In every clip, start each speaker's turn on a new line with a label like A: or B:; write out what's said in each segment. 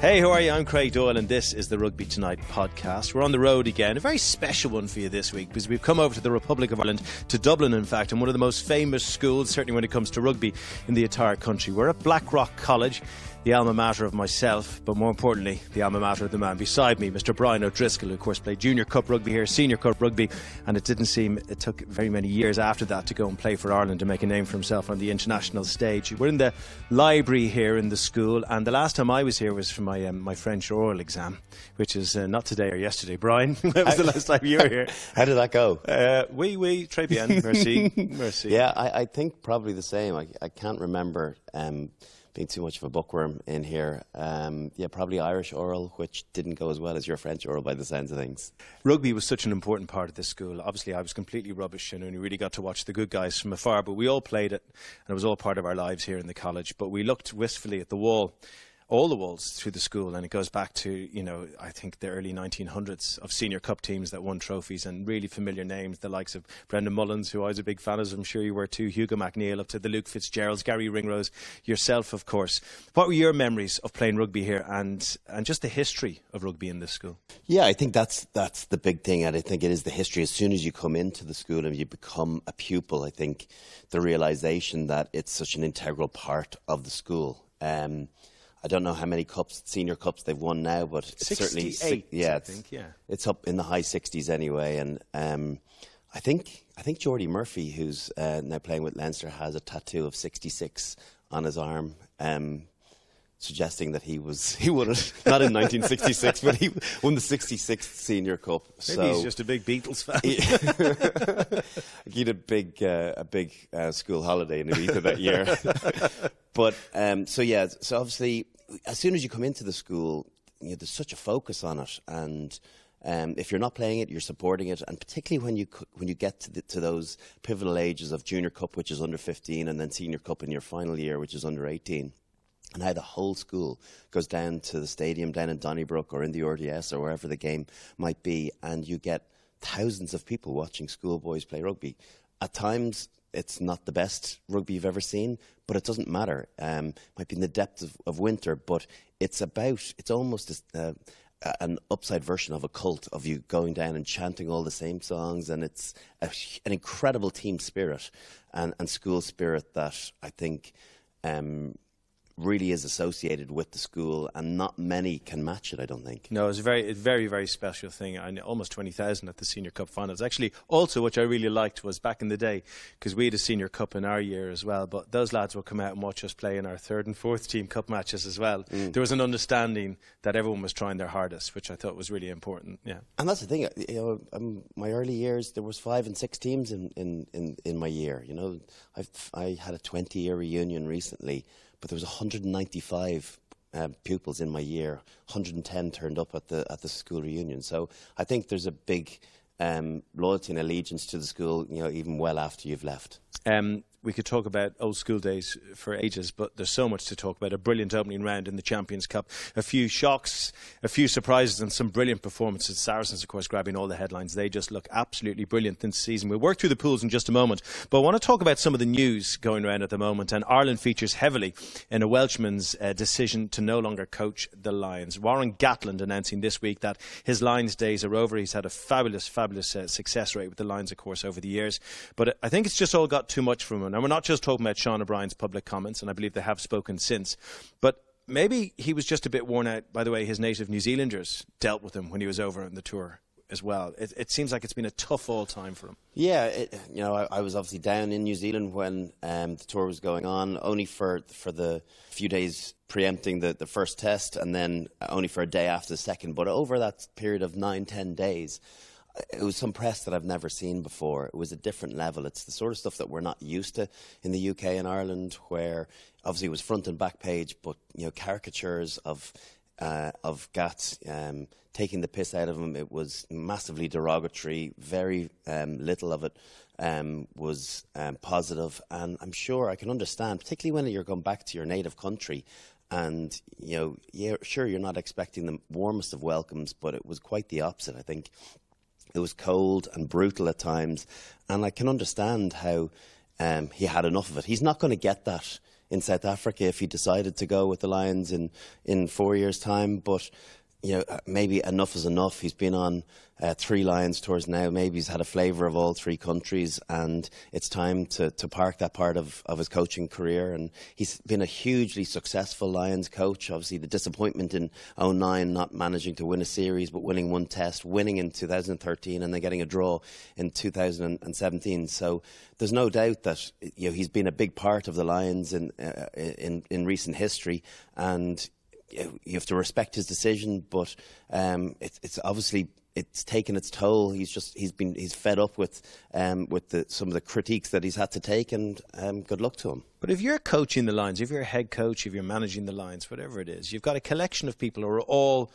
A: Hey, how are you? I'm Craig Doyle, and this is the Rugby Tonight podcast. We're on the road again. A very special one for you this week because we've come over to the Republic of Ireland, to Dublin, in fact, and one of the most famous schools, certainly when it comes to rugby, in the entire country. We're at Blackrock College the alma mater of myself, but more importantly, the alma mater of the man beside me, Mr. Brian O'Driscoll, who of course played Junior Cup rugby here, Senior Cup rugby, and it didn't seem it took very many years after that to go and play for Ireland to make a name for himself on the international stage. We're in the library here in the school, and the last time I was here was for my um, my French oral exam, which is uh, not today or yesterday. Brian, when was the last time you were here?
B: How did that go?
A: Uh, oui, oui, très bien, merci, merci.
B: Yeah, I, I think probably the same. I, I can't remember. Um, being too much of a bookworm in here. Um, yeah, probably Irish oral, which didn't go as well as your French oral by the sounds of things.
A: Rugby was such an important part of this school. Obviously, I was completely rubbish and only really got to watch the good guys from afar, but we all played it, and it was all part of our lives here in the college. But we looked wistfully at the wall all the walls through the school, and it goes back to you know I think the early 1900s of senior cup teams that won trophies and really familiar names, the likes of Brendan Mullins, who I was a big fan of, I'm sure you were too, Hugo McNeill, up to the Luke Fitzgeralds, Garry Ringrose, yourself, of course. What were your memories of playing rugby here, and and just the history of rugby in this school?
B: Yeah, I think that's that's the big thing, and I think it is the history. As soon as you come into the school and you become a pupil, I think the realization that it's such an integral part of the school. Um, I don't know how many cups, senior cups they've won now, but it's certainly
A: yeah, it's, think, yeah,
B: it's up in the high 60s anyway. And um, I think I think Jordi Murphy, who's uh, now playing with Leinster, has a tattoo of 66 on his arm. Um, suggesting that he was he won it not in 1966, but he won the 66th Senior Cup.
A: Maybe
B: so
A: he's just a big Beatles fan.
B: he had a big uh, a big uh, school holiday in Ibiza that year. but um, so yeah, so obviously, as soon as you come into the school, you know, there's such a focus on it, and um, if you're not playing it, you're supporting it, and particularly when you when you get to, the, to those pivotal ages of Junior Cup, which is under 15, and then Senior Cup in your final year, which is under 18 and how the whole school goes down to the stadium down in Donnybrook or in the RDS or wherever the game might be, and you get thousands of people watching schoolboys play rugby. At times, it's not the best rugby you've ever seen, but it doesn't matter. Um, might be in the depths of, of winter, but it's about, it's almost a, uh, an upside version of a cult of you going down and chanting all the same songs, and it's a, an incredible team spirit and, and school spirit that I think um, really is associated with the school, and not many can match it. I don't think.
A: No, it's a very, very, very special thing. And almost twenty thousand at the senior cup finals. Actually, also which I really liked was back in the day because we had a senior cup in our year as well. But those lads would come out and watch us play in our third and fourth team cup matches as well. Mm. There was an understanding that everyone was trying their hardest, which I thought was really important. Yeah,
B: and that's the thing. You know, um, my early years there was five and six teams in in in, in my year. You know, I've, I had a twenty year reunion recently but there was 195 uh, pupils in my year. 110 turned up at the at the school reunion. So I think there's a big um, loyalty and allegiance to the school, you know, even well after you've left.
A: Um, we could talk about old school days for ages, but there's so much to talk about. A brilliant opening round in the Champions Cup, a few shocks, a few surprises, and some brilliant performances. Saracens, of course, grabbing all the headlines. They just look absolutely brilliant this season. We'll work through the pools in just a moment, but I want to talk about some of the news going around at the moment. And Ireland features heavily in a Welshman's uh, decision to no longer coach the Lions. Warren Gatland announcing this week that his Lions days are over. He's had a fabulous, fabulous uh, success rate with the Lions, of course, over the years. But I think it's just all got too much from him. And we're not just talking about Sean O'Brien's public comments, and I believe they have spoken since, but maybe he was just a bit worn out by the way his native New Zealanders dealt with him when he was over on the tour as well. It, it, seems like it's been a tough all time for him.
B: Yeah, it, you know, I, I, was obviously down in New Zealand when um, the tour was going on, only for for the few days preempting the, the first test, and then only for a day after the second. But over that period of nine, ten days, it was some press that I've never seen before. It was a different level. It's the sort of stuff that we're not used to in the UK and Ireland, where obviously it was front and back page, but you know caricatures of uh, of Gats um, taking the piss out of him. It was massively derogatory. Very um, little of it um, was um, positive, and I'm sure I can understand, particularly when you're going back to your native country. And you know, yeah, sure, you're not expecting the warmest of welcomes, but it was quite the opposite. I think it was cold and brutal at times, and I can understand how um, he had enough of it. He's not going to get that in South Africa if he decided to go with the Lions in, in four years' time, but you know, maybe enough is enough. He's been on uh, three Lions tours now. Maybe he's had a flavour of all three countries, and it's time to, to park that part of, of his coaching career. And he's been a hugely successful Lions coach. Obviously, the disappointment in 09 not managing to win a series, but winning one test, winning in 2013, and then getting a draw in 2017. So there's no doubt that you know he's been a big part of the Lions in uh, in, in recent history, and you have to respect his decision, but um, it's, it's obviously it's taken its toll. He's just he's been he's fed up with um, with the, some of the critiques that he's had to take, and um, good luck to him.
A: But if you're coaching the Lions, if you're a head coach, if you're managing the Lions, whatever it is, you've got a collection of people who are all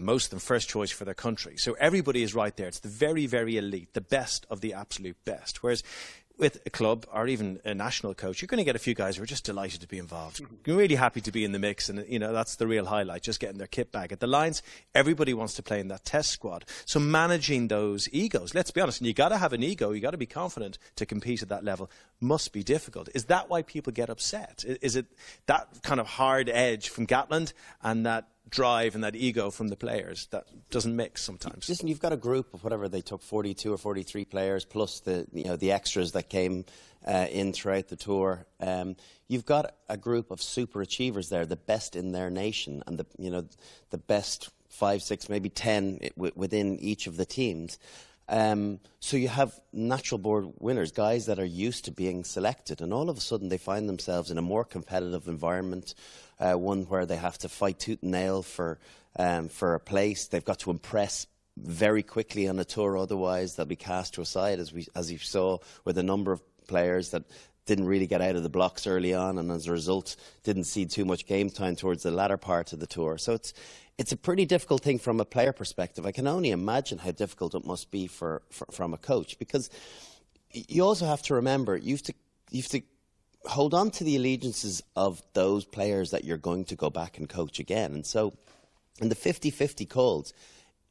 A: most of them first choice for their country. So everybody is right there. It's the very, very elite, the best of the absolute best. Whereas with a club or even a national coach, you're going to get a few guys who are just delighted to be involved. You're really happy to be in the mix, and you know that's the real highlight. Just getting their kit bag at the Lions. Everybody wants to play in that test squad. So managing those egos, let's be honest, and you got to have an ego. You've got to be confident to compete at that level. Must be difficult. Is that why people get upset? Is it that kind of hard edge from Gatland and that drive and that ego from the players that doesn't mix sometimes.
B: Listen, you've got a group of whatever they took 42 or 43 players plus the you know the extras that came uh, in throughout the tour. Um, you've got a group of super achievers there, the best in their nation, and the you know the best five, six, maybe ten within each of the teams. Um, so you have natural born winners, guys that are used to being selected, and all of a sudden they find themselves in a more competitive environment, uh, one where they have to fight tooth and nail for um, for a place. They've got to impress very quickly on a tour, otherwise they'll be cast to a side, as we as you saw with a number of players that didn't really get out of the blocks early on, and as a result, didn't see too much game time towards the latter part of the tour. So it's it's a pretty difficult thing from a player perspective. I can only imagine how difficult it must be for, for from a coach because you also have to remember you have to you have to hold on to the allegiances of those players that you're going to go back and coach again. And so, in the 50-50 calls,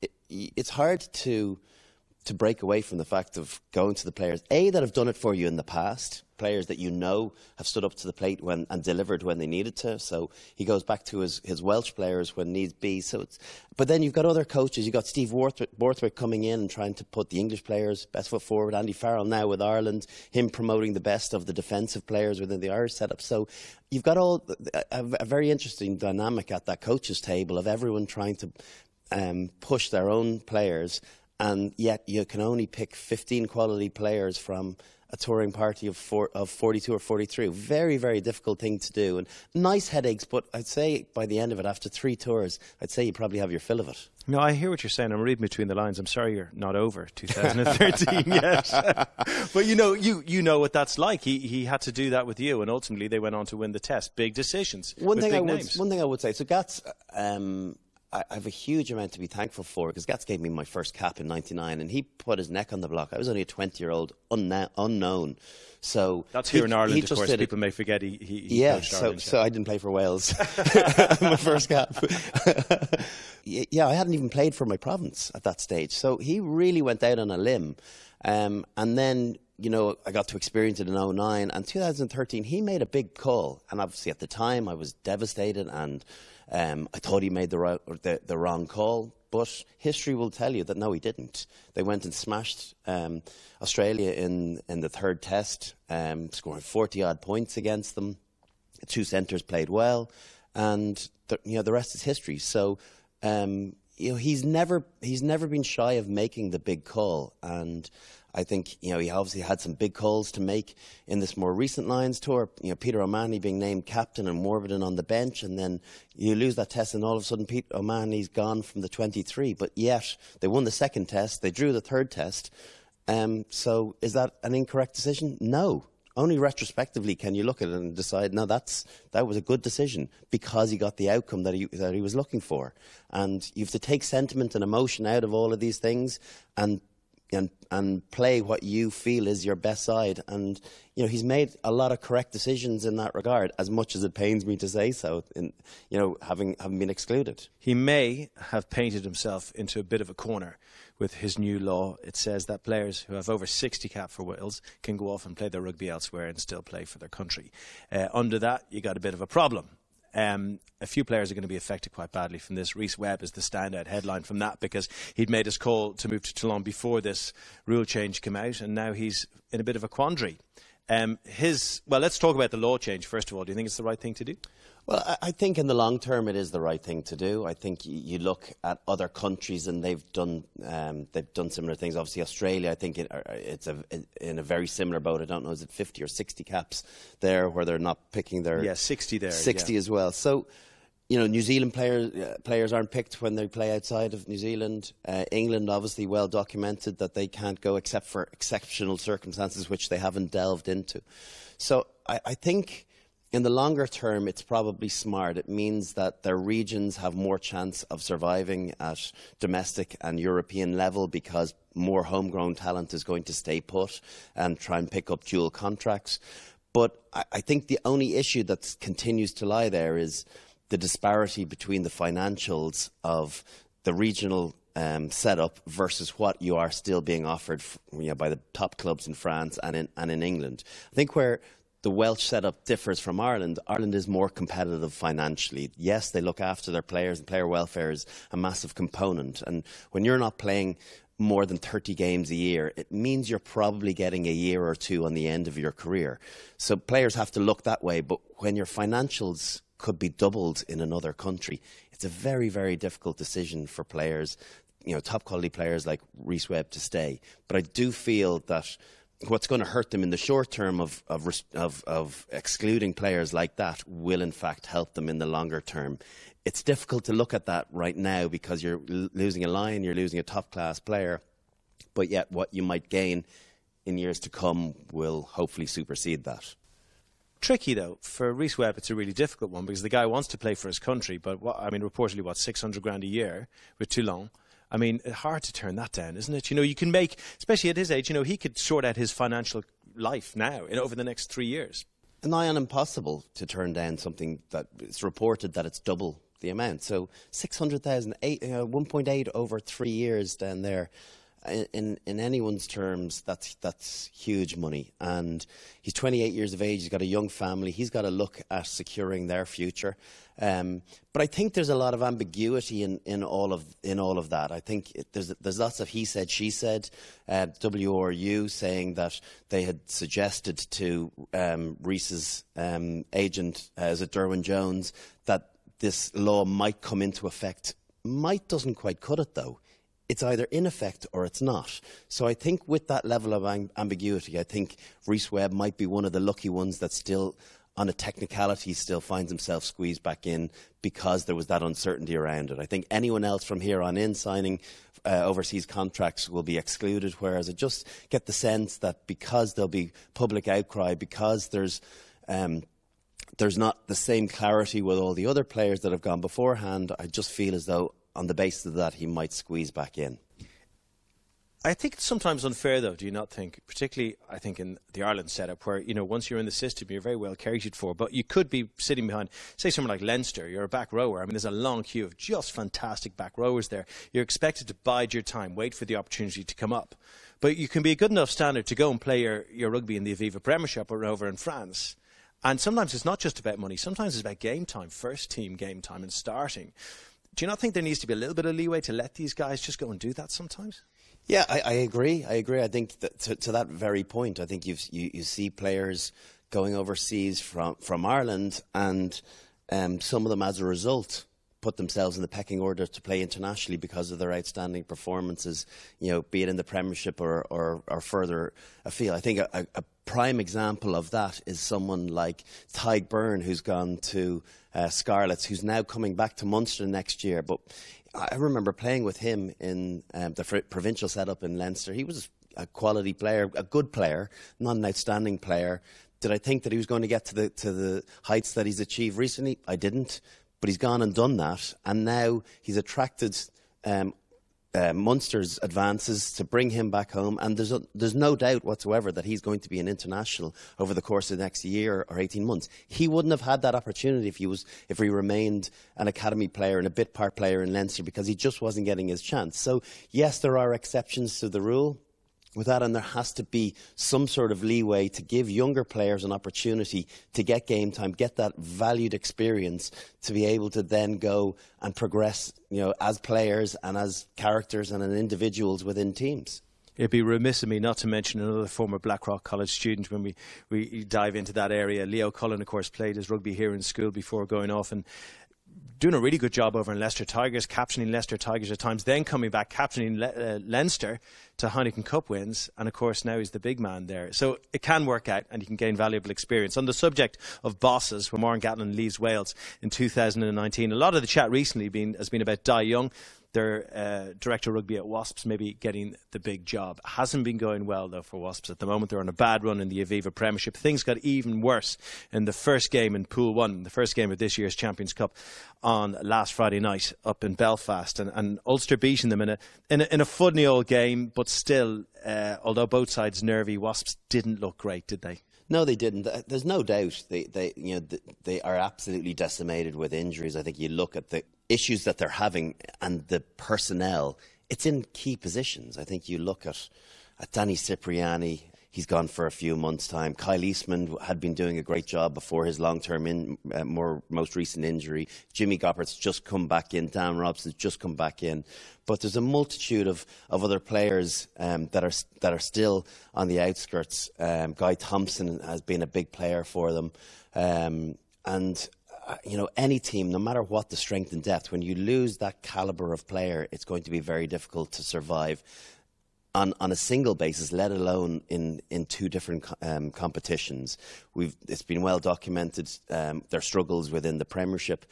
B: it, it's hard to to break away from the fact of going to the players a that have done it for you in the past players that you know have stood up to the plate when, and delivered when they needed to. So he goes back to his, his Welsh players when needs be. So but then you've got other coaches. You've got Steve Borthwick, coming in and trying to put the English players best foot forward. Andy Farrell now with Ireland, him promoting the best of the defensive players within the Irish setup. So you've got all a, a very interesting dynamic at that coaches table of everyone trying to um, push their own players and yet you can only pick 15 quality players from a touring party of, four, of 42 or 43. Very, very difficult thing to do. And nice headaches, but I'd say by the end of it, after three tours, I'd say you probably have your fill of it.
A: No, I hear what you're saying. I'm reading between the lines. I'm sorry you're not over 2013 yet. but you know, you you know what that's like. He he had to do that with you, and ultimately they went on to win the test. Big decisions.
B: One thing
A: I
B: would one thing I would say. So Gats um, I, I have a huge amount to be thankful for because Gats gave me my first cap in '99, and he put his neck on the block. I was only a 20-year-old unna- unknown, so
A: that's here
B: he,
A: in Ireland.
B: Of
A: course, people may forget he. he,
B: he yeah,
A: so
B: Ireland, so I didn't play for Wales. my first cap. yeah, I hadn't even played for my province at that stage, so he really went out on a limb, um, and then you know, I got to experience it in 09 and 2013. He made a big call, and obviously at the time I was devastated, and um, I thought he made the, the, the, wrong call. But history will tell you that no, he didn't. They went and smashed um, Australia in in the third test, um, scoring 40 odd points against them. The two centres played well, and the, you know the rest is history. So. Um, you know, he's never he's never been shy of making the big call, and I think you know he obviously had some big calls to make in this more recent Lions tour. You know Peter O'Mahony being named captain and Warburton on the bench, and then you lose that test, and all of a sudden Pete O'Mahony's gone from the 23. But yet they won the second test, they drew the third test. Um, so is that an incorrect decision? No. Only retrospectively can you look at it and decide, no, that's that was a good decision because he got the outcome that he that he was looking for. And you have to take sentiment and emotion out of all of these things and and and play what you feel is your best side. And you know, he's made a lot of correct decisions in that regard. As much as it pains me to say so, in, you know, having having been excluded,
A: he may have painted himself into a bit of a corner with his new law. It says that players who have over 60 cap for Wales can go off and play their rugby elsewhere and still play for their country. Uh, under that, you got a bit of a problem um, a few players are going to be affected quite badly from this. Rhys Webb is the standout headline from that because he'd made his call to move to Toulon before this rule change came out, and now he's in a bit of a quandary. Um, his well, let's talk about the law change first of all. Do you think it's the right thing to do?
B: Well, I think in the long term it is the right thing to do. I think you look at other countries and they've done um, they've done similar things. Obviously, Australia, I think it, uh, it's a, in a very similar boat. I don't know, is it 50 or 60 caps there where they're not picking their
A: yeah 60 there
B: 60
A: yeah.
B: as well. So you know, New Zealand players uh, players aren't picked when they play outside of New Zealand. Uh, England, obviously, well documented that they can't go except for exceptional circumstances, which they haven't delved into. So I, I think in the longer term, it's probably smart. It means that their regions have more chance of surviving at domestic and European level because more homegrown talent is going to stay put and try and pick up dual contracts. But I, think the only issue that continues to lie there is the disparity between the financials of the regional um, setup versus what you are still being offered you know, by the top clubs in France and in, and in England. I think where the Welsh setup differs from Ireland. Ireland is more competitive financially. Yes, they look after their players, and player welfare is a massive component. And when you're not playing more than 30 games a year, it means you're probably getting a year or two on the end of your career. So players have to look that way. But when your financials could be doubled in another country, it's a very, very difficult decision for players, you know, top quality players like Rhys Webb to stay. But I do feel that what's going to hurt them in the short term of, of, of, of, excluding players like that will in fact help them in the longer term. It's difficult to look at that right now because you're losing a line, you're losing a top class player, but yet what you might gain in years to come will hopefully supersede that.
A: Tricky though for Rhys Webb, it's a really difficult one because the guy wants to play for his country, but what, I mean, reportedly, what six hundred grand a year with Toulon. I mean, hard to turn that down, isn't it? You know, you can make, especially at his age, you know, he could sort out his financial life now in, over the next three years.
B: And Nigh on impossible to turn down something that it's reported that it's double the amount. So 600,000, uh, 1.8 over three years down there in in anyone's terms, that's that's huge money. And he's 28 years of age. He's got a young family. He's got to look at securing their future. Um, but I think there's a lot of ambiguity in, in all of in all of that. I think it, there's there's lots of he said she said. Uh, WRU saying that they had suggested to um, Rhys's um, agent, uh, is it Derwyn Jones, that this law might come into effect. Might doesn't quite cut it though it's either in effect or it's not. So I think with that level of ambiguity, I think Rhys Webb might be one of the lucky ones that still, on a technicality, still finds himself squeezed back in because there was that uncertainty around it. I think anyone else from here on in signing uh, overseas contracts will be excluded, whereas I just get the sense that because there'll be public outcry, because there's um, there's not the same clarity with all the other players that have gone beforehand. I just feel as though on the basis of that, he might squeeze back in.
A: I think it's sometimes unfair, though. Do you not think? Particularly, I think in the Ireland setup, where you know once you're in the system, you're very well catered for. But you could be sitting behind, say, someone like Leinster. You're a back rower. I mean, there's a long queue of just fantastic back rowers there. You're expected to bide your time, wait for the opportunity to come up. But you can be a good enough standard to go and play your, your rugby in the Aviva Premiership or over in France. And sometimes it's not just about money. Sometimes it's about game time, first team game time, and starting. Do you not think there needs to be a little bit of leeway to let these guys just go and do that sometimes?
B: Yeah, I, I agree. I agree. I think that to, to, that very point, I think you you see players going overseas from from Ireland, and um, some of them, as a result, put themselves in the pecking order to play internationally because of their outstanding performances. You know, be it in the Premiership or or, or further afield. I think a, a, prime example of that is someone like Tadhg Beirne, who's gone to uh, Scarlets, who's now coming back to Munster next year, but I remember playing with him in um, the fr- provincial setup in Leinster. He was a quality player, a good player, not an outstanding player. Did I think that he was going to get to the to the heights that he's achieved recently? I didn't, but he's gone and done that, and now he's attracted um, uh, Munster's advances to bring him back home, and there's a, there's no doubt whatsoever that he's going to be an international over the course of the next year or 18 months. He wouldn't have had that opportunity if he was if he remained an academy player and a bit part player in Leinster because he just wasn't getting his chance. So yes, there are exceptions to the rule, with that, and there has to be some sort of leeway to give younger players an opportunity to get game time, get that valued experience, to be able to then go and progress, you know, as players and as characters and as individuals within teams.
A: It'd be remiss of me not to mention another former Blackrock College student when we, we dive into that area. Leo Cullen, of course, played his rugby here in school before going off and doing a really good job over in Leicester Tigers, captaining Leicester Tigers at times, then coming back captaining Le- uh, Leinster to Heineken Cup wins, and of course now he's the big man there. So it can work out, and you can gain valuable experience. On the subject of bosses, when Warren Gatland leaves Wales in 2019, a lot of the chat recently been, has been about Dai Young their uh, director of rugby at Wasps maybe getting the big job. Hasn't been going well though for Wasps at the moment. They're on a bad run in the Aviva Premiership. Things got even worse in the first game in Pool One, the first game of this year's Champions Cup on last Friday night up in Belfast, and, and Ulster beating them in a in a, in a funny old game, but still, uh, although both sides nervy, Wasps didn't look great, did they?
B: No, they didn't. There's no doubt they, they, you know, they are absolutely decimated with injuries. I think you look at the issues that they're having and the personnel. It's in key positions. I think you look at, at Danny Cipriani. He's gone for a few months' time. Kyle Eastmond had been doing a great job before his long-term, in, uh, more most recent injury. Jimmy Gopperth's just come back in. Dan Robson's just come back in. But there's a multitude of, of other players um, that are that are still on the outskirts. Um, Guy Thompson has been a big player for them, um, and uh, you know, any team, no matter what the strength and depth, when you lose that caliber of player, it's going to be very difficult to survive on, on a single basis, let alone in, in two different um, competitions. We've, it's been well documented um, their struggles within the Premiership.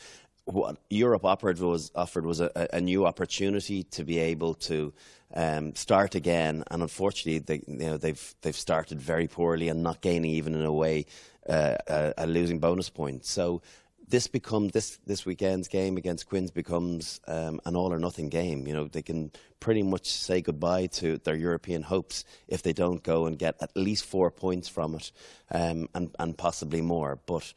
B: What Europe offered was, offered was a, a new opportunity to be able to um, start again, and unfortunately, they, you know, they've they've started very poorly and not gaining even in a way uh, a, a losing bonus point. So this this this weekend's game against Quins becomes um, an all or nothing game. You know, they can pretty much say goodbye to their European hopes if they don't go and get at least four points from it, um, and and possibly more. But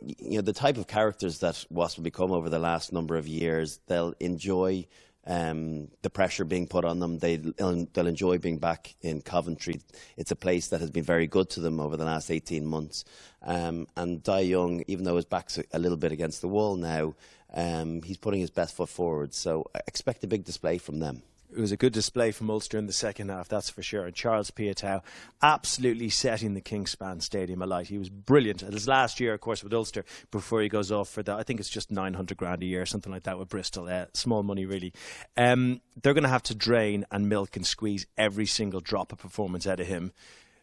B: you know, the type of characters that Wasp will become over the last number of years, they'll enjoy um, the pressure being put on them. They, they'll enjoy being back in Coventry. It's a place that has been very good to them over the last 18 months. Um, and Dai Young, even though his back's a little bit against the wall now, um, he's putting his best foot forward. So expect a big display from them
A: it was a good display from Ulster in the second half, that's for sure. And Charles Piutau absolutely setting the Kingspan Stadium alight. He was brilliant. His last year, of course, with Ulster before he goes off for that. I think it's just 900 grand a year, something like that with Bristol. Uh, small money, really. Um, they're going to have to drain and milk and squeeze every single drop of performance out of him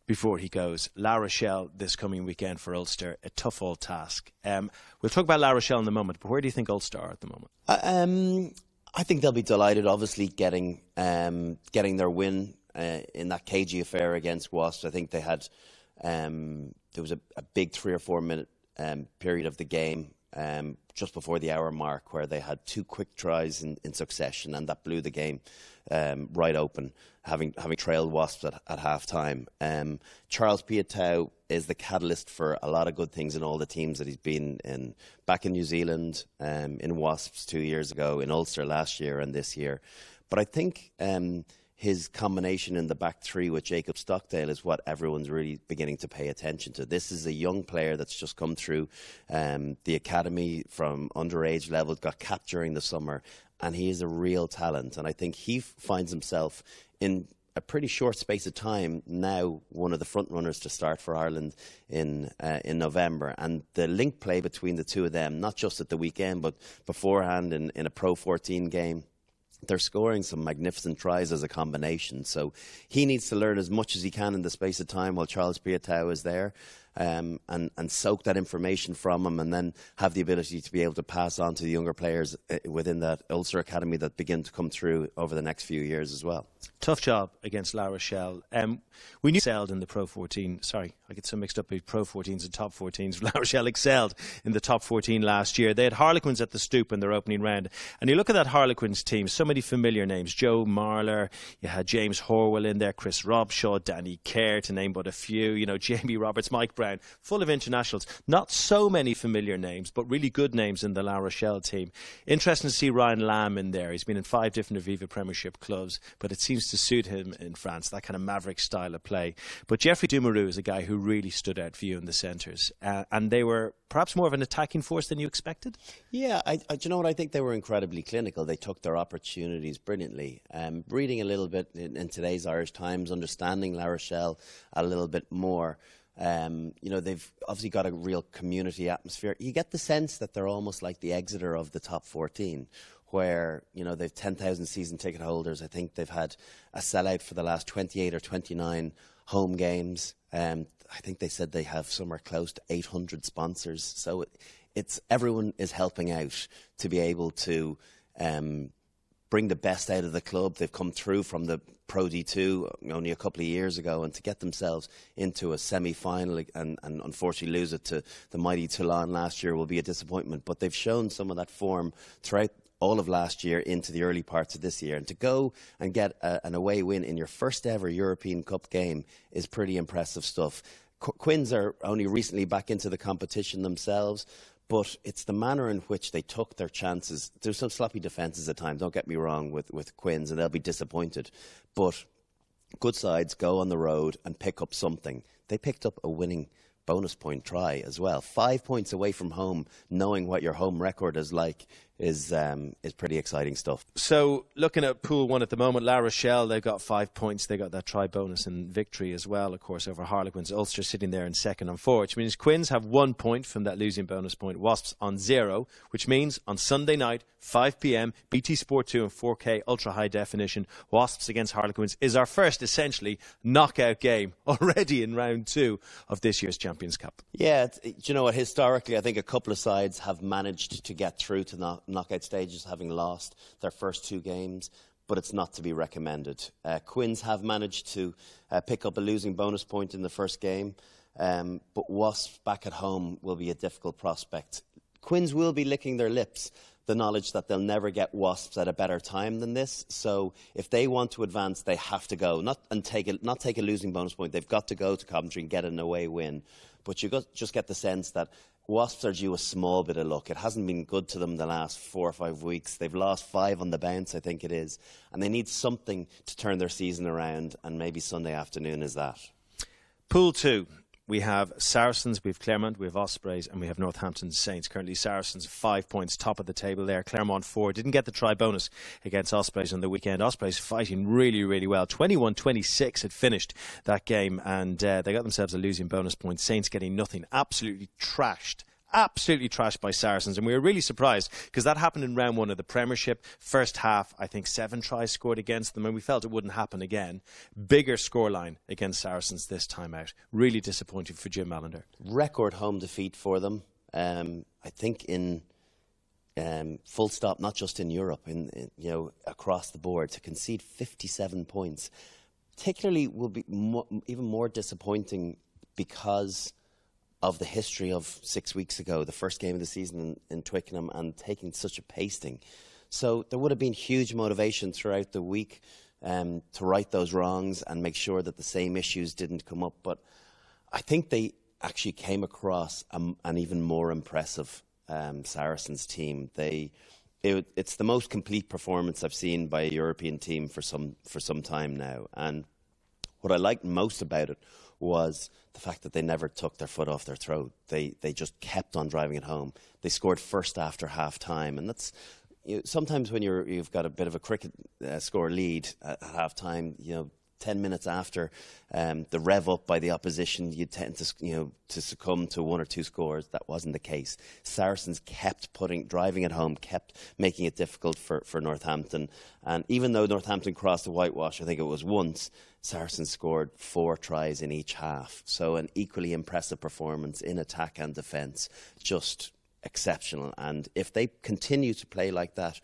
A: before he goes. La Rochelle this coming weekend for Ulster, a tough old task. Um, we'll talk about La Rochelle in a moment, but where do you think Ulster are at the moment?
B: Uh, um, I think they'll be delighted, obviously, getting um, getting their win uh, in that cagey affair against Wasps. I think they had um, there was a, a, big three or four minute um, period of the game um, just before the hour mark, where they had two quick tries in, in succession, and that blew the game um, right open, having having trailed Wasps at, at half time. Um, Charles Piutau is the catalyst for a lot of good things in all the teams that he's been in. Back in New Zealand, um, in Wasps two years ago, in Ulster last year, and this year. But I think um, his combination in the back three with Jacob Stockdale is what everyone's really beginning to pay attention to. This is a young player that's just come through um, the academy from underage level, got capped during the summer, and he is a real talent. And I think he finds himself in a pretty short space of time now one of the front runners to start for Ireland in uh, in November and the link play between the two of them not just at the weekend but beforehand in, in a Pro 14 game they're scoring some magnificent tries as a combination. So he needs to learn as much as he can in the space of time while Charles Piutau is there. Um, and, and soak that information from him and then have the ability to be able to pass on to the younger players uh, within that Ulster Academy that begin to come through over the next few years as well.
A: Tough job against La Rochelle. Um, we knew excelled in the Pro 14. Sorry, I get so mixed up with Pro 14s and Top 14s. La Rochelle excelled in the Top 14 last year. They had Harlequins at the stoop in their opening round. And you look at that Harlequins team, so many familiar names. Joe Marler, you had James Horwill in there, Chris Robshaw, Danny Care, to name but a few. You know, Jamie Roberts, Mike Brown, full of internationals. Not so many familiar names, but really good names in the La Rochelle team. Interesting to see Ryan Lamb in there. He's been in five different Aviva Premiership clubs, but it seems to suit him in France, that kind of maverick style of play. But Geoffrey Doumayrou is a guy who really stood out for you in the centres. Uh, and they were perhaps more of an attacking force than you expected?
B: Yeah, I, I, do you know what? I think they were incredibly clinical. They took their opportunities brilliantly. Um, reading a little bit in, in, today's Irish Times, understanding La Rochelle a little bit more. Um, you know, they've obviously got a real community atmosphere. You get the sense that they're almost like the Exeter of the top 14, where you know they've 10,000 season ticket holders. I think they've had a sellout for the last 28 or 29 home games. Um, I think they said they have somewhere close to 800 sponsors. So it, it's everyone is helping out to be able to um, bring the best out of the club. They've come through from the Pro D2 only a couple of years ago, and to get themselves into a semi final and, and, unfortunately lose it to the mighty Toulon last year will be a disappointment. But they've shown some of that form throughout all of last year into the early parts of this year. And to go and get a, an away win in your first ever European Cup game is pretty impressive stuff. Qu- Quins are only recently back into the competition themselves, but it's the manner in which they took their chances. There's some sloppy defences at times, don't get me wrong, with, with Quins, and they'll be disappointed. But good sides go on the road and pick up something. They picked up a winning bonus point try as well. Five points away from home, knowing what your home record is like, is um, is pretty exciting stuff.
A: So looking at Pool One at the moment, La Rochelle they've got five points. They got that try bonus and victory as well, of course, over Harlequins. Ulster sitting there in second and four, which means Quins have one point from that losing bonus point. Wasps on zero, which means on Sunday night, 5 p.m. BT Sport 2 and 4K ultra high definition. Wasps against Harlequins is our first essentially knockout game already in round two of this year's Champions Cup.
B: Yeah, do you know what? Historically, I think a couple of sides have managed to get through to knock knockout stages, having lost their first two games, but it's not to be recommended. Uh, Quins have managed to uh, pick up a losing bonus point in the first game, um, but Wasps back at home will be a difficult prospect. Quins will be licking their lips the knowledge that they'll never get Wasps at a better time than this. So if they want to advance, they have to go, not and take a, not take a losing bonus point. They've got to go to Coventry and get an away win. But you got, just get the sense that Wasps are due a small bit of luck. It hasn't been good to them the last four or five weeks. They've lost five on the bounce, I think it is. And they need something to turn their season around, and maybe Sunday afternoon is that.
A: Pool two we have Saracens, we have Clermont, we have Ospreys, and we have Northampton Saints. Currently, Saracens five points top of the table there. Clermont four. Didn't get the try bonus against Ospreys on the weekend. Ospreys fighting really, really well. 21 26 had finished that game, and uh, they got themselves a losing bonus point. Saints getting nothing. Absolutely trashed absolutely trashed by Saracens, and we were really surprised because that happened in round one of the Premiership. First half, I think seven tries scored against them, and we felt it wouldn't happen again. Bigger scoreline against Saracens this time out. Really disappointing for Jim Mallinder.
B: Record home defeat for them. Um, I think in um, full stop, not just in Europe, in, in, you know across the board, to concede 57 points, particularly will be mo- even more disappointing because of the history of six weeks ago, the first game of the season in, in Twickenham, and taking such a pasting. So there would have been huge motivation throughout the week um, to right those wrongs and make sure that the same issues didn't come up. But I think they actually came across an even more impressive um, Saracens team. They, it, it's the most complete performance I've seen by a European team for some for some time now. And what I liked most about it was the fact that they never took their foot off their throat. They they just kept on driving it home. They scored first after half time, and that's you know, sometimes when you're you've got a bit of a cricket uh, score lead at half time, you know 10 minutes after um, the rev up by the opposition, you tend to, you know, to succumb to one or two scores. That wasn't the case. Saracens kept putting, driving it home, kept making it difficult for, for Northampton. And even though Northampton crossed the whitewash, I think it was once, Saracens scored four tries in each half. So an equally impressive performance in attack and defence. Just exceptional. And if they continue to play like that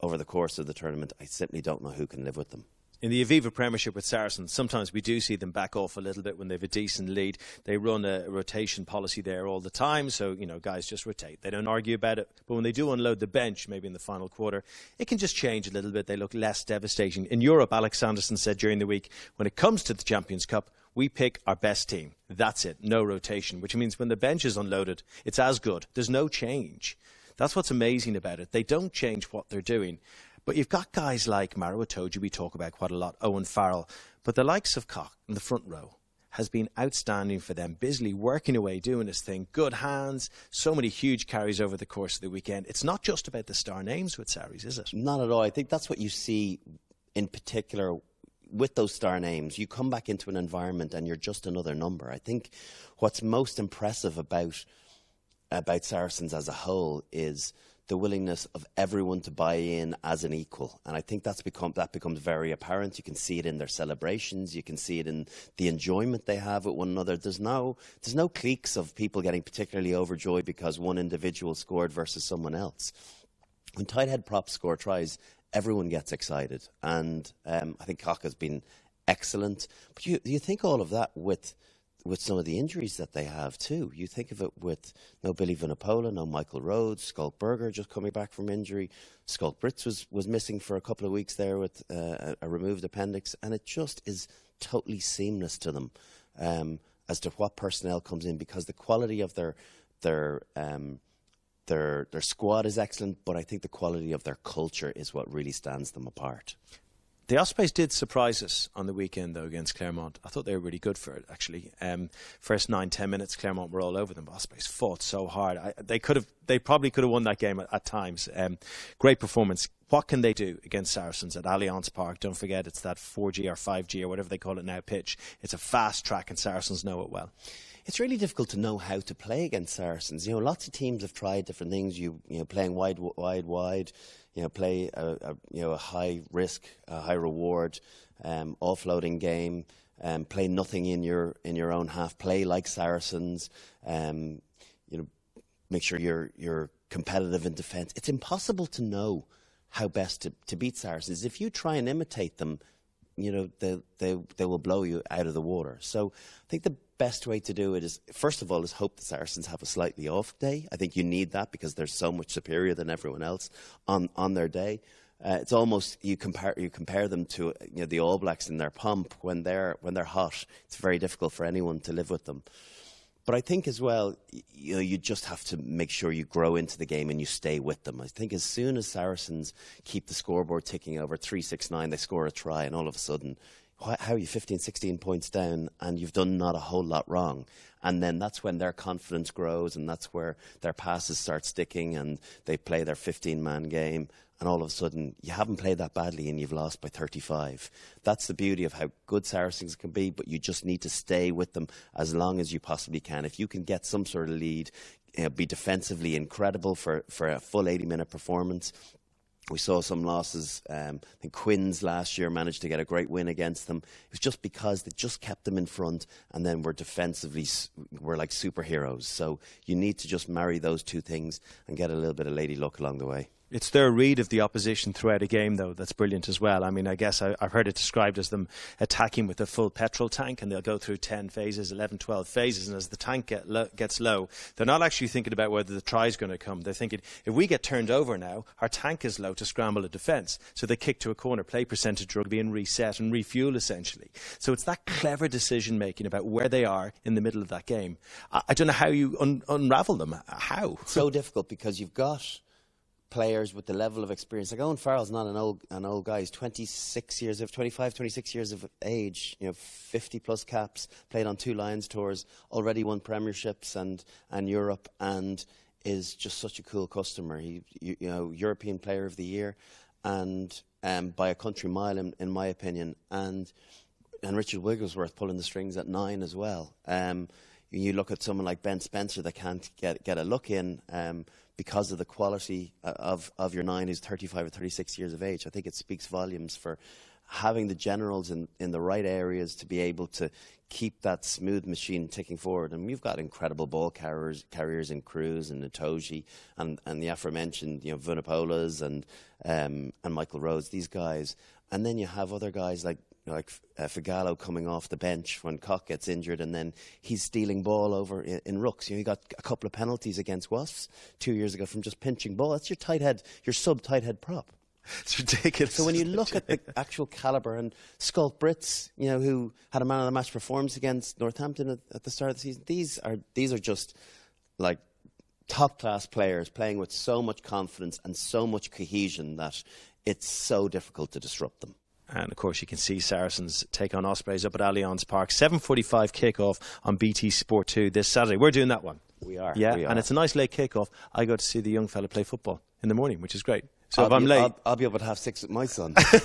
B: over the course of the tournament, I simply don't know who can live with them
A: in the Aviva Premiership with Saracens, sometimes we do see them back off a little bit when they have a decent lead. They run a rotation policy there all the time, so you know guys just rotate. They don't argue about it, but when they do unload the bench, maybe in the final quarter, it can just change a little bit. They look less devastating. In Europe, Alex Sanderson said during the week, when it comes to the Champions Cup, we pick our best team. That's it, no rotation, which means when the bench is unloaded, it's as good. There's no change. That's what's amazing about it. They don't change what they're doing. But you've got guys like Maro Itoje, we talk about quite a lot, Owen Farrell. But the likes of Koch in the front row has been outstanding for them, busily working away, doing his thing. Good hands, so many huge carries over the course of the weekend. It's not just about the star names with Sarries, is it?
B: Not at all. I think that's what you see in particular with those star names. You come back into an environment and you're just another number. I think what's most impressive about about Saracens as a whole is the willingness of everyone to buy in as an equal. And I think that's become, that becomes very apparent. You can see it in their celebrations. You can see it in the enjoyment they have with one another. There's no, there's no cliques of people getting particularly overjoyed because one individual scored versus someone else. When tight head props score tries, everyone gets excited. And um, I think has been excellent. But you, you think all of that with with some of the injuries that they have too. You think of it with no Billy Vunipola, no Michael Rhodes, Schalk Burger just coming back from injury. Schalk Brits was, was missing for a couple of weeks there with uh, a removed appendix, and it just is totally seamless to them um, as to what personnel comes in because the quality of their their um, their their squad is excellent, but I think the quality of their culture is what really stands them apart.
A: The Ospreys did surprise us on the weekend, though, against Clermont. I thought they were really good for it, actually. Um, first nine, ten minutes, Clermont were all over them. Ospreys fought so hard. I, they could have, they probably could have won that game at, at times. Um, great performance. What can they do against Saracens at Allianz Park? Don't forget, it's that 4G or 5G or whatever they call it now pitch. It's a fast track, and Saracens know it well
B: it's really difficult to know how to play against Saracens. You know, lots of teams have tried different things. You, you know, playing wide, wide, wide you know, play a, a you know a high risk, a high reward, um, offloading game. Um, play nothing in your in your own half. Play like Saracens. Um, you know, make sure you're you're competitive in defence. It's impossible to know how best to, to beat Saracens. If you try and imitate them, you know they they they will blow you out of the water. So I think the best way to do it is first of all is hope the Saracens have a slightly off day. I think you need that because they're so much superior than everyone else on on their day. Uh, it's almost you compare you compare them to you know the All Blacks in their pomp when they're when they're hot. It's very difficult for anyone to live with them. But I think as well, you know, you just have to make sure you grow into the game and you stay with them. I think as soon as Saracens keep the scoreboard ticking over three, six, nine, they score a try, and all of a sudden how are you 15, 16 points down and you've done not a whole lot wrong? And then that's when their confidence grows and that's where their passes start sticking and they play their 15 man game. And all of a sudden, you haven't played that badly and you've lost by 35. That's the beauty of how good Saracens can be, but you just need to stay with them as long as you possibly can. If you can get some sort of lead, you know, be defensively incredible for, for a full 80 minute performance, we saw some losses. Um, I think Quins last year managed to get a great win against them. It was just because they just kept them in front and then were defensively, were like superheroes. So you need to just marry those two things and get a little bit of lady luck along the way.
A: It's their read of the opposition throughout a game, though, that's brilliant as well. I mean, I guess I, have heard it described as them attacking with a full petrol tank, and they'll go through 10 phases, 11, 12 phases, and as the tank get lo- gets low, they're not actually thinking about whether the try is going to come. They're thinking, if we get turned over now, our tank is low to scramble a defence. So they kick to a corner, play percentage rugby, and reset and refuel, essentially. So it's that clever decision making about where they are in the middle of that game. I, I don't know how you un- unravel them. How?
B: so difficult because you've got players with the level of experience. Like Owen Farrell's not an old an old guy. He's 26 years of 25, 26 years of age. You know, 50 plus caps. Played on two Lions tours. Already won premierships and and Europe and is just such a cool customer. He you, you know European Player of the Year and um, by a country mile in, in my opinion and and Richard Wigglesworth pulling the strings at nine as well. Um, you look at someone like Ben Spencer that can't get get a look in. Um, because of the quality uh, of, of your nine who's 35 or 36 years of age. I think it speaks volumes for having the generals in, in the right areas to be able to keep that smooth machine ticking forward. And we've got incredible ball carriers, carriers in Kruis and Itoje and, and the aforementioned, you know, Vunipolas and, um, and Michael Rhodes, these guys. And then you have other guys like like uh, Figallo coming off the bench when Koch gets injured, and then he's stealing ball over in, in rucks. You know, he got a couple of penalties against Wasps two years ago from just pinching ball. That's your tight head, your sub tight head prop.
A: It's ridiculous.
B: So when you look at the actual caliber and Schalk Brits, you know, who had a man of the match performance against Northampton at, at the start of the season, these are these are just like top class players playing with so much confidence and so much cohesion that it's so difficult to disrupt them.
A: And of course, you can see Saracens take on Ospreys up at Allianz Park. 7:45 kickoff on BT Sport 2 this Saturday. We're doing that one.
B: We are.
A: Yeah,
B: we are.
A: and it's a nice late kickoff. I go to see the young fella play football in the morning, which is great. So
B: I'll
A: if I'm
B: be,
A: late,
B: I'll, I'll, be able to have six with my son.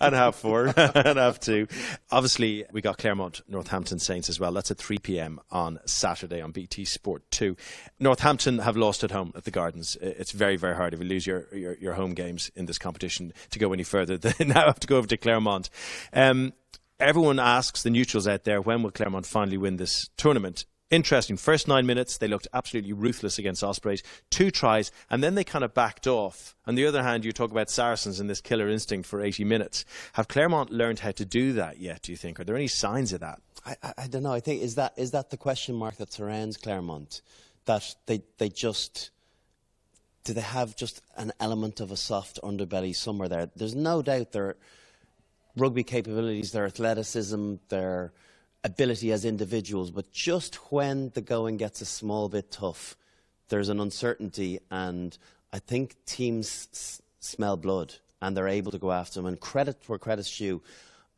A: and have four and have two. Obviously, we got Clermont, Northampton Saints as well. That's at 3 p.m. on Saturday on BT Sport 2. Northampton have lost at home at the Gardens. It's very, very hard if you lose your, your, your home games in this competition to go any further. They now have to go over to Clermont. Um, everyone asks the neutrals out there when will Clermont finally win this tournament? Interesting. First nine minutes, they looked absolutely ruthless against Ospreys. Two tries, and then they kind of backed off. On the other hand, you talk about Saracens and this killer instinct for 80 minutes. Have Clermont learned how to do that yet, do you think? Are there any signs of that?
B: I, I, I don't know. I think, is that, is that the question mark that surrounds Clermont? That they, they just. Do they have just an element of a soft underbelly somewhere there? There's no doubt their rugby capabilities, their athleticism, their ability as individuals, but just when the going gets a small bit tough, there's an uncertainty, and I think teams smell blood and they're able to go after them. And credit where credit's due.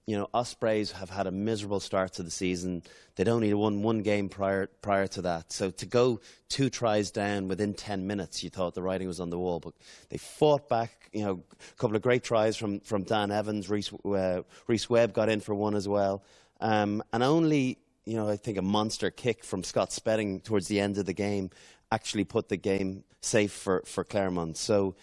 B: You know, Ospreys have had a miserable start to the season. They'd only won one game prior prior to that. So to go two tries down within ten minutes, you thought the writing was on the wall. But they fought back. You know, a couple of great tries from from Dan Evans. Rhys, uh, Webb got in for one as well. Um, and only, you know, I think a monster kick from Scott Spedding towards the end of the game actually put the game safe for, for Clermont. So,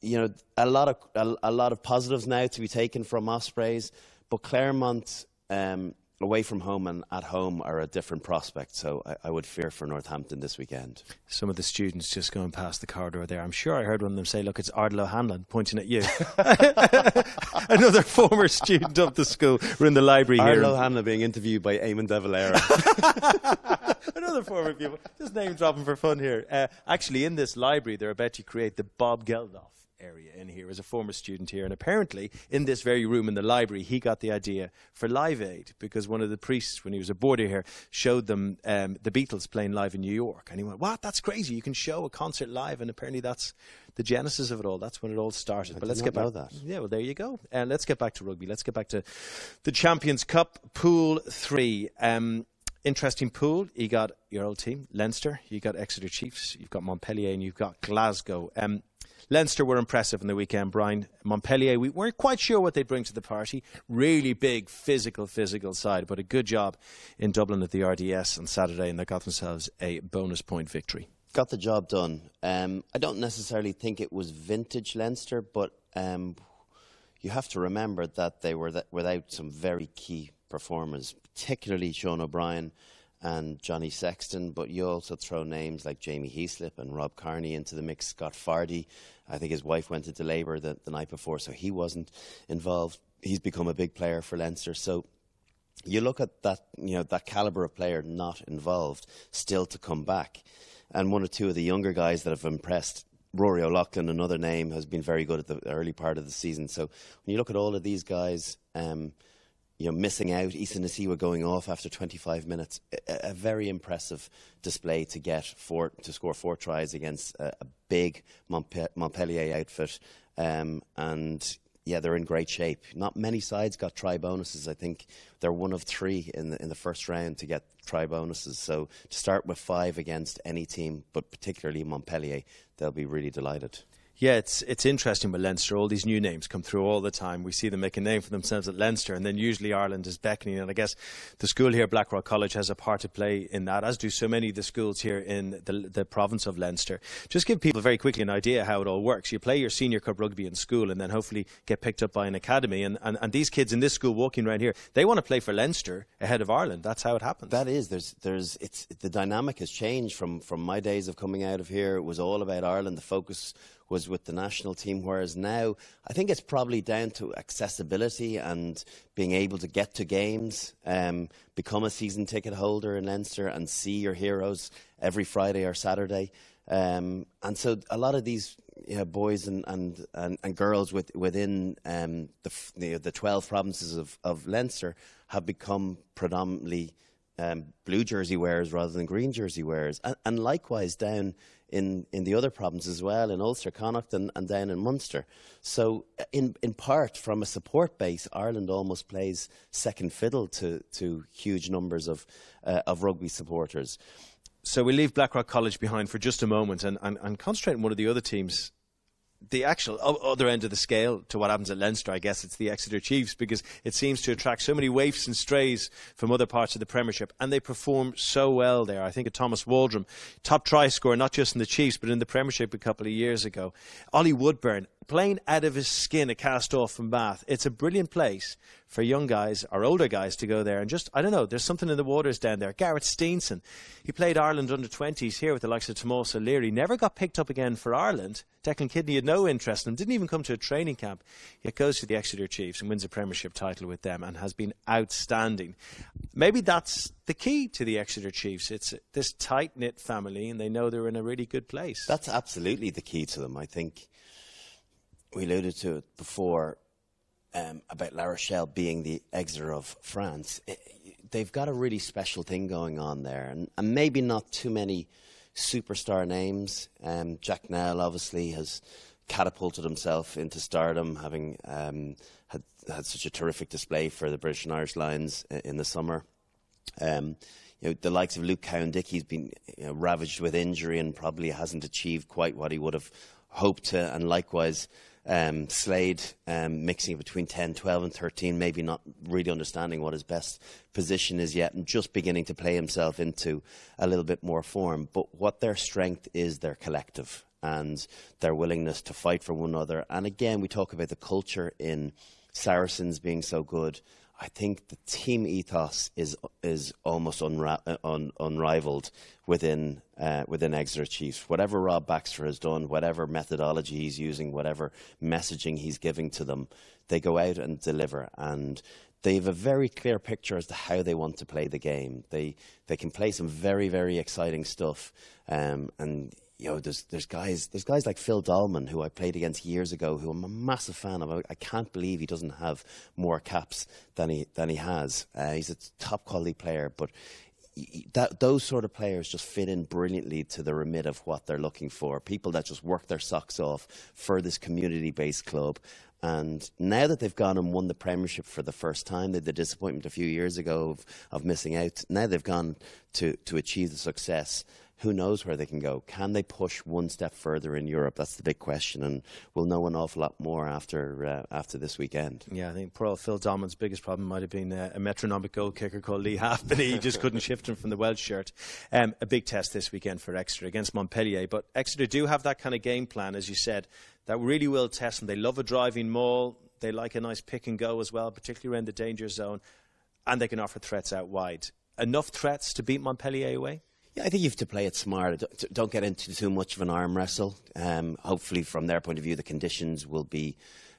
B: you know, a lot of a, a lot of positives now to be taken from Ospreys, but Clermont um, away from home and at home are a different prospect. So I, I, would fear for Northampton this weekend.
A: Some of the students just going past the corridor there. I'm sure I heard one of them say, "Look, it's Ardal O'Hanlon pointing at you." Another former student of the school. We're in the library
B: Ardlo
A: here.
B: Ardal O'Hanlon being interviewed by Eamon De Valera.
A: Another former pupil. Just name dropping for fun here. Uh, actually, in this library, they're about to create the Bob Geldof area in here as a former student here. And apparently, in this very room in the library, he got the idea for Live Aid because one of the priests, when he was a boarder here, showed them um, the Beatles playing live in New York. And he went, What? That's crazy. You can show a concert live. And apparently, that's the genesis of it all. That's when it all started.
B: I
A: but let's
B: get
A: back.
B: That.
A: Yeah, well, there you go. And uh, let's get back to rugby. Let's get back to the Champions Cup Pool 3. Um, interesting pool. You got your old team, Leinster. You got Exeter Chiefs. You've got Montpellier, and you've got Glasgow. Um, Leinster were impressive in the weekend, Brian. Montpellier, we weren't quite sure what they'd bring to the party. Really big, physical, physical side, but a good job in Dublin at the RDS on Saturday, and they got themselves a bonus point victory.
B: Got the job done. Um, I don't necessarily think it was vintage Leinster, but um, you have to remember that they were th- without some very key performers, particularly Sean O'Brien. And Johnny Sexton, but you also throw names like Jamie Heaslip and Rob Kearney into the mix. Scott Fardy, I think his wife went into labour the, the night before, so he wasn't involved. He's become a big player for Leinster. So you look at that, you know, that calibre of player not involved, still to come back. And one or two of the younger guys that have impressed, Rory O'Loughlin, another name, has been very good at the early part of the season. So when you look at all of these guys, um, you know, missing out, Isa Nacewa going off after 25 minutes, a, a, very impressive display to get four, to score four tries against a, a big Montpellier outfit. Um, and yeah, they're in great shape. Not many sides got try bonuses. I think they're one of three in the in the first round to get try bonuses. So to start with five against any team, but particularly Montpellier, they'll be really delighted.
A: Yeah, it's it's interesting with Leinster. All these new names come through all the time. We see them make a name for themselves at Leinster, and then usually Ireland is beckoning. And I guess the school here, Blackrock College, has a part to play in that, as do so many of the schools here in the, the province of Leinster. Just give people very quickly an idea how it all works. You play your senior cup rugby in school, and then hopefully get picked up by an academy. And, and, and these kids in this school walking around here, they want to play for Leinster ahead of Ireland. That's how it happens.
B: That is. There's there's it's the dynamic has changed from from my days of coming out of here. It was all about Ireland. The focus was with the national team, whereas now I think it's probably down to accessibility and being able to get to games, um, become a season ticket holder in Leinster and see your heroes every Friday or Saturday. Um, and so a lot of these you know, boys and, and, and, and, girls with, within um, the, the, the 12 provinces of, of Leinster have become predominantly um, blue jersey wearers rather than green jersey wearers. And, and likewise down in, in the other problems as well, in Ulster, Connacht, and, and in Munster. So, uh, in, in part, from a support base, Ireland almost plays second fiddle to, to huge numbers of, uh, of rugby supporters.
A: So we leave Blackrock College behind for just a moment and, and, and concentrate on one of the other teams the actual other end of the scale to what happens at Leinster, I guess it's the Exeter Chiefs because it seems to attract so many waifs and strays from other parts of the Premiership, and they perform so well there. I think of Thomas Waldrom, top try scorer not just in the Chiefs but in the Premiership a couple of years ago. Ollie Woodburn, playing out of his skin a cast off from Bath. It's a brilliant place for young guys or older guys to go there and just, I don't know, there's something in the waters down there. Gareth Steenson, he played Ireland under 20s here with the likes of Tomas O'Leary, never got picked up again for Ireland. Declan Kidney had no interest in him, didn't even come to a training camp. Yet goes to the Exeter Chiefs and wins a Premiership title with them and has been outstanding. Maybe that's the key to the Exeter Chiefs. It's this tight knit family and they know they're in a really good place.
B: That's absolutely the key to them. I think we alluded to it before um, about La Rochelle being the Exeter of France. It, they've got a really special thing going on there, and, and maybe not too many superstar names. Um, Jack Nowell obviously has catapulted himself into stardom, having um, had had such a terrific display for the British and Irish Lions in the summer. Um, you know, the likes of Luke Cowan-Dickie's been you know, ravaged with injury and probably hasn't achieved quite what he would have hoped to, and likewise um, Slade um, mixing between 10, 12, and 13, maybe not really understanding what his best position is yet, and just beginning to play himself into a little bit more form. But what their strength is, their collective and their willingness to fight for one another. And again, we talk about the culture in Saracens being so good. I think the team ethos is is almost unra- un, unrivaled within uh, within Exeter Chiefs. Whatever Rob Baxter has done, whatever methodology he's using, whatever messaging he's giving to them, they go out and deliver. And they have a very clear picture as to how they want to play the game. They they can play some very very exciting stuff, um, and you know, there's there's guys there's guys like Phil Dolman who I played against years ago who I'm a massive fan of. I, can't believe he doesn't have more caps than he than he has. Uh, he's a top quality player, but that those sort of players just fit in brilliantly to the remit of what they're looking for. People that just work their socks off for this community-based club. And now that they've gone and won the Premiership for the first time, they had the disappointment a few years ago of, of missing out. Now they've gone to, to achieve the success who knows where they can go? Can they push one step further in Europe? That's the big question, and we'll know an awful lot more after uh, after this weekend.
A: Yeah, I think poor old Phil Dolman's biggest problem might have been uh, a metronomic goal kicker called Lee Halfpenny. he just couldn't shift him from the Welsh shirt. Um, a big test this weekend for Exeter against Montpellier, but Exeter do have that kind of game plan, as you said, that really will test them. They love a driving maul. They like a nice pick and go as well, particularly around the danger zone, and they can offer threats out wide enough threats to beat Montpellier away?
B: Yeah, I think you have to play it smart. Don't get into too much of an arm wrestle. Um, hopefully, from their point of view, the conditions will be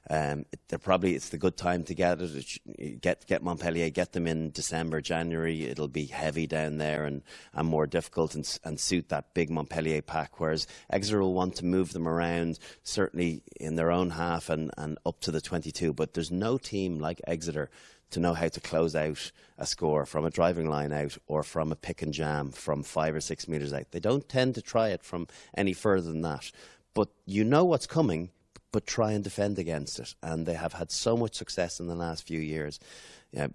B: um, they're probably it's the good time to get it. Get get Montpellier, get them in December, January. It'll be heavy down there and, and more difficult and, and suit that big Montpellier pack. Whereas Exeter will want to move them around, certainly in their own half and, and up to the 22. But there's no team like Exeter to know how to close out a score from a driving line out or from a pick and jam from five or six metres out. They don't tend to try it from any further than that. But you know what's coming but try and defend against it. And they have had so much success in the last few years.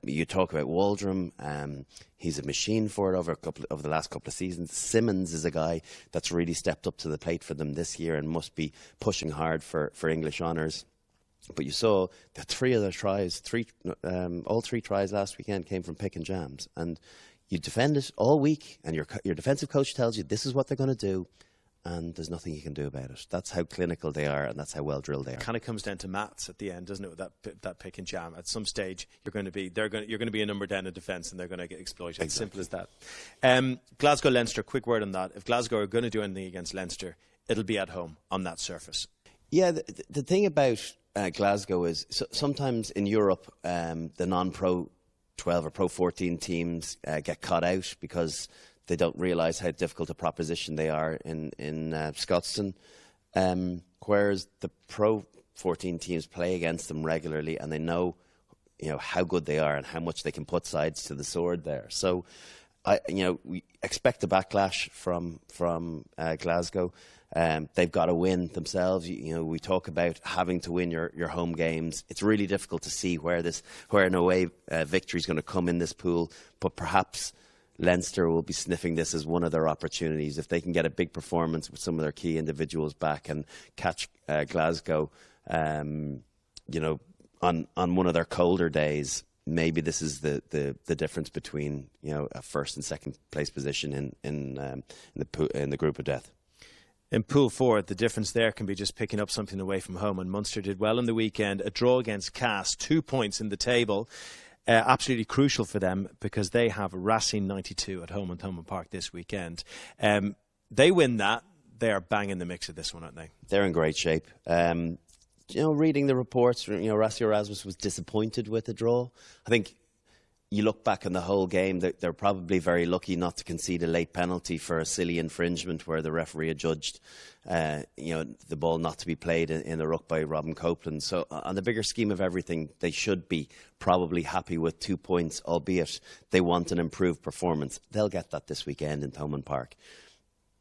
B: You talk about Waldrom. Um, he's a machine for it over a couple over the last couple of seasons. Simmonds is a guy that's really stepped up to the plate for them this year and must be pushing hard for, for English honours. But you saw the three of their tries, three, um, all three tries last weekend came from pick and jams, and you defend it all week, and your your defensive coach tells you this is what they're going to do and there's nothing you can do about it. That's how clinical they are, and that's how well drilled they are. It
A: kind of comes down to maths at the end, doesn't it? With that that pick and jam. At some stage, you're going to be they're going you're going to be a number down in defence, and they're going to get exploited.
B: Exactly.
A: As simple as that. Um, Glasgow Leinster. Quick word on that. If Glasgow are going to do anything against Leinster, it'll be at home on that surface.
B: Yeah, the, the thing about uh, Glasgow is so, sometimes in Europe, um, the non-pro 12 or pro 14 teams uh, get cut out because they don't realise how difficult a proposition they are in in uh, Scotstoun. Um, whereas the pro 14 teams play against them regularly, and they know, you know, how good they are and how much they can put sides to the sword there. So, I, you know, we expect a backlash from from uh, Glasgow. Um, they've got to win themselves. You, you, know, we talk about having to win your, your home games. It's really difficult to see where this where an away uh, victory is going to come in this pool, but perhaps Leinster will be sniffing this as one of their opportunities. If they can get a big performance with some of their key individuals back and catch uh, Glasgow, um, you know, on, on one of their colder days, maybe this is the, the, the difference between you know a first and second place position in in, um, in the in the group of death.
A: In Pool 4, the difference there can be just picking up something away from home. And Munster did well in the weekend. A draw against Castres, two points in the table uh, absolutely crucial for them because they have Racing 92 at home in Thomond Park this weekend. Um, they win that, they are banging the mix of this one, aren't they?
B: They're in great shape. Um, you know, reading the reports, you know, Rassie Erasmus was disappointed with the draw. I think you look back on the whole game, they're probably very lucky not to concede a late penalty for a silly infringement where the referee adjudged, uh, you know, the ball not to be played in, in the ruck by Robin Copeland. So, uh, on the bigger scheme of everything, they should be probably happy with two points, albeit they want an improved performance. They'll get that this weekend in Thomond Park.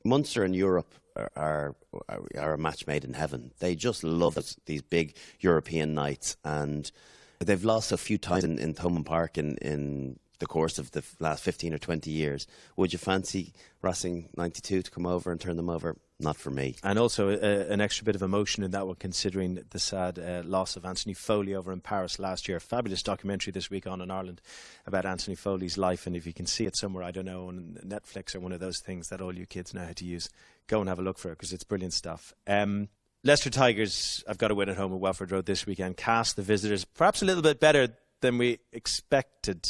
B: Munster and Europe are, are, are a match made in heaven. They just love these big European nights and They've lost a few times in, in Thomond Park in, in the course of the last 15 or 20 years. Would you fancy Racing 92 to come over and turn them over? Not for me.
A: And also uh, an extra bit of emotion in that one, considering the sad uh, loss of Anthony Foley over in Paris last year. Fabulous documentary this week on in Ireland about Anthony Foley's life. And if you can see it somewhere, I don't know, on Netflix or one of those things that all you kids know how to use, go and have a look for it because it's brilliant stuff. Um, Leicester Tigers, I've got to win at home at Welford Road this weekend. Castres the visitors perhaps a little bit better than we expected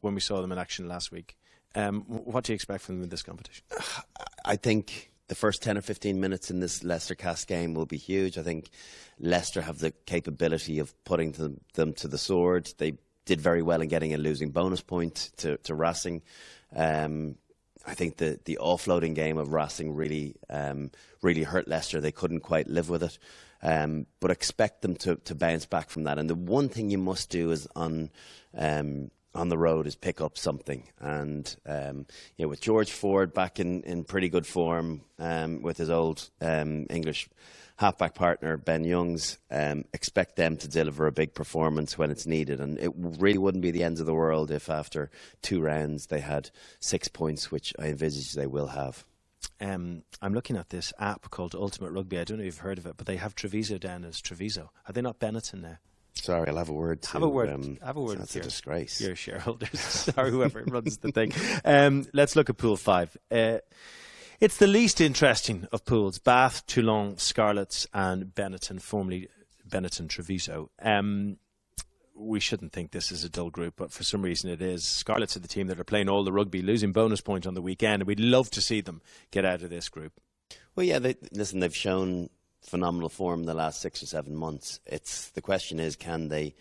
A: when we saw them in action last week. Um, what do you expect from them in this competition?
B: I think the first 10 or 15 minutes in this Leicester Castres game will be huge. I think Leicester have the capability of putting them, them to the sword. They did very well in getting a losing bonus point to, to Racing. Um, I think the the offloading game of Racing really um, really hurt Leicester. They couldn't quite live with it, um, but expect them to to bounce back from that. And the one thing you must do is on. Um, on the road is pick up something, and um, you know with George Ford back in, in pretty good form um, with his old um, English halfback partner Ben Youngs, um, expect them to deliver a big performance when it's needed. And it really wouldn't be the end of the world if after two rounds they had six points, which I envisage they will have.
A: Um, I'm looking at this app called Ultimate Rugby. I don't know if you've heard of it, but they have Treviso down as Treviso. Are they not Benetton now?
B: Sorry, I'll have a word. To,
A: have a word.
B: Um,
A: have a word.
B: That's a disgrace.
A: Your shareholders, or whoever runs the thing. Um, let's look at Pool Five. Uh, it's the least interesting of pools Bath, Toulon, Scarlets, and Benetton, formerly Benetton Treviso. Um, we shouldn't think this is a dull group, but for some reason it is. Scarlets are the team that are playing all the rugby, losing bonus point on the weekend, and we'd love to see them get out of this group.
B: Well, yeah, they, listen, they've shown phenomenal form in the last six or seven months. It's the question is, can they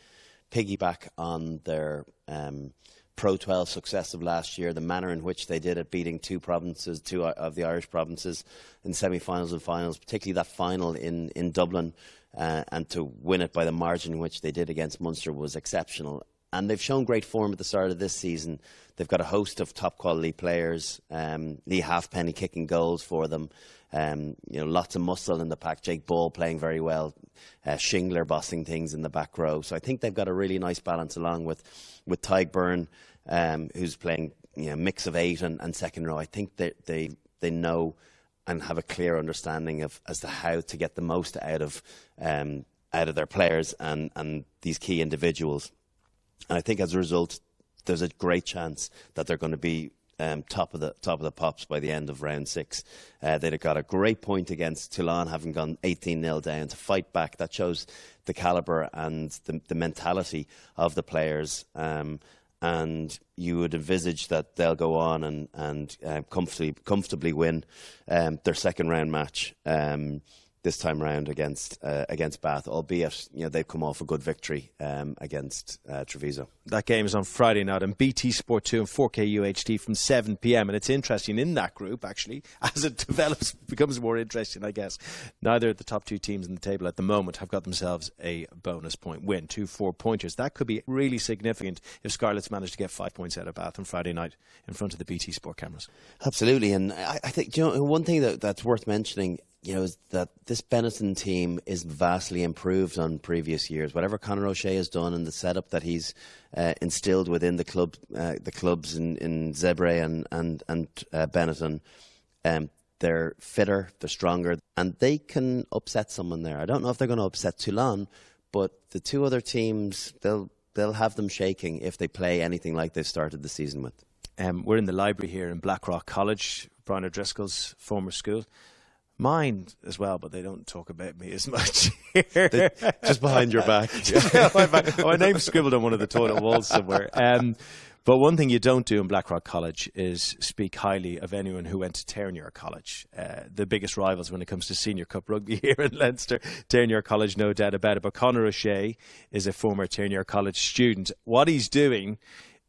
B: piggyback on their um, Pro 12 success of last year, the manner in which they did it, beating two provinces, two of the Irish provinces in semi-finals and finals, particularly that final in in Dublin, uh, and to win it by the margin in which they did against Munster was exceptional. And they've shown great form at the start of this season. They've got a host of top quality players. Um, Lee Halfpenny kicking goals for them. Um, you know, lots of muscle in the pack. Jake Ball playing very well. Uh, Shingler bossing things in the back row. So I think they've got a really nice balance along with with Beirne, um, who's playing you know mix of eight and, and second row. I think that they they know and have a clear understanding of as to how to get the most out of um, out of their players and and these key individuals. And I think as a result, there's a great chance that they're going to be um, top of the top of the pops by the end of round six. Uh, they'd have got a great point against Toulon, having gone 18 0 down to fight back. That shows the calibre and the, the, mentality of the players. Um, and you would envisage that they'll go on and and uh, comfortably comfortably win um, their second round match. Um, this time round against uh, against Bath, albeit you know they've come off a good victory um, against uh, Treviso.
A: That game is on Friday night on BT Sport 2 and 4K UHD from 7 p.m. And it's interesting in that group actually as it develops becomes more interesting, I guess. Neither of the top two teams in the table at the moment have got themselves a bonus point win, two four pointers. That could be really significant if Scarlets manage to get five points out of Bath on Friday night in front of the BT Sport cameras.
B: Absolutely, and I, I think you know one thing that, that's worth mentioning you know, that this Benetton team is vastly improved on previous years. Whatever Conor O'Shea has done and the setup that he's uh, instilled within the club, uh, the clubs in, in Zebre and and and uh, Benetton, um, they're fitter, they're stronger, and they can upset someone there. I don't know if they're going to upset Toulon, but the two other teams, they'll they'll have them shaking if they play anything like they started the season with.
A: Um, we're in the library here in Blackrock College, Brian O'Driscoll's former school mine as well, but they don't talk about me as much.
B: just behind your back.
A: my, name's scribbled on one of the toilet walls somewhere. Um, but one thing you don't do in Blackrock College is speak highly of anyone who went to Terenure College, uh, the biggest rivals when it comes to senior cup rugby here in Leinster. Terenure College, no doubt about it. But Conor O'Shea is a former Terenure College student. What he's doing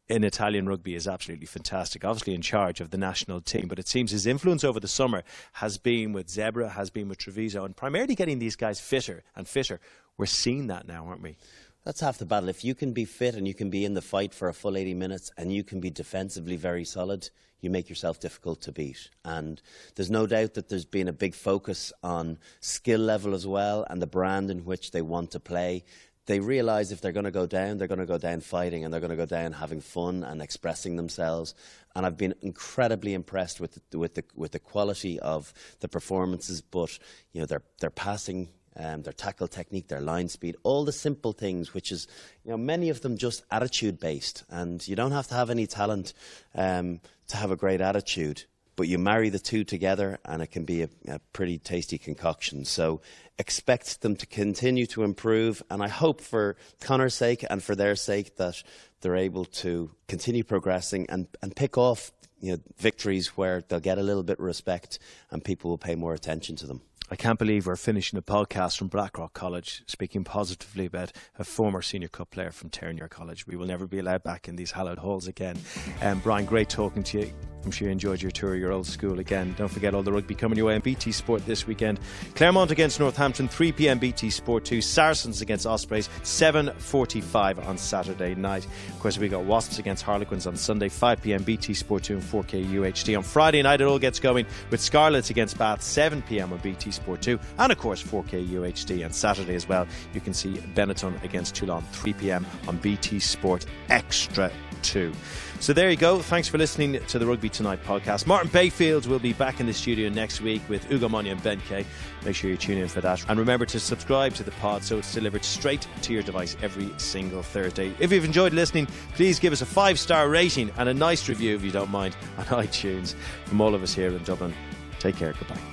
A: in Italian rugby is absolutely fantastic. Obviously, in charge of the national team, but it seems his influence over the summer has been with Zebre, has been with Treviso, and primarily getting these guys fitter and fitter. We're seeing that now, aren't we?
B: That's half the battle. If you can be fit and you can be in the fight for a full 80 minutes and you can be defensively very solid, you make yourself difficult to beat. And there's no doubt that there's been a big focus on skill level as well and the brand in which they want to play they realize if they're going to go down, they're going to go down fighting and they're going to go down having fun and expressing themselves. And I've been incredibly impressed with the, with the, with the quality of the performances, but you know, their, their passing, um, their tackle technique, their line speed, all the simple things, which is, you know, many of them just attitude based. And you don't have to have any talent um, to have a great attitude but you marry the two together and it can be a, a, pretty tasty concoction. So expect them to continue to improve, and I hope for Conor's sake and for their sake that they're able to continue progressing and, and pick off you know, victories where they'll get a little bit of respect and people will pay more attention to them.
A: I can't believe we're finishing a podcast from Blackrock College speaking positively about a former senior cup player from Terenure College. We will never be allowed back in these hallowed halls again. Um, Brian, great talking to you. I'm sure you enjoyed your tour of your old school again. Don't forget all the rugby coming your way on BT Sport this weekend. Clermont against Northampton, 3 p.m. BT Sport 2. Saracens against Ospreys, 7.45 on Saturday night. Of course, we got Wasps against Harlequins on Sunday, 5 p.m. BT Sport 2 and 4K UHD. On Friday night, it all gets going with Scarlets against Bath, 7 p.m. on BT Sport 2. And of course, 4K UHD. And Saturday as well, you can see Benetton against Toulon, 3 p.m. on BT Sport Extra 2. So there you go. Thanks for listening to the Rugby Tonight podcast. Martin Bayfield will be back in the studio next week with Ugo Monye and Ben Kay. Make sure you tune in for that. And remember to subscribe to the pod so it's delivered straight to your device every single Thursday. If you've enjoyed listening, please give us a five star rating and a nice review if you don't mind on iTunes. From all of us here in Dublin, take care. Goodbye.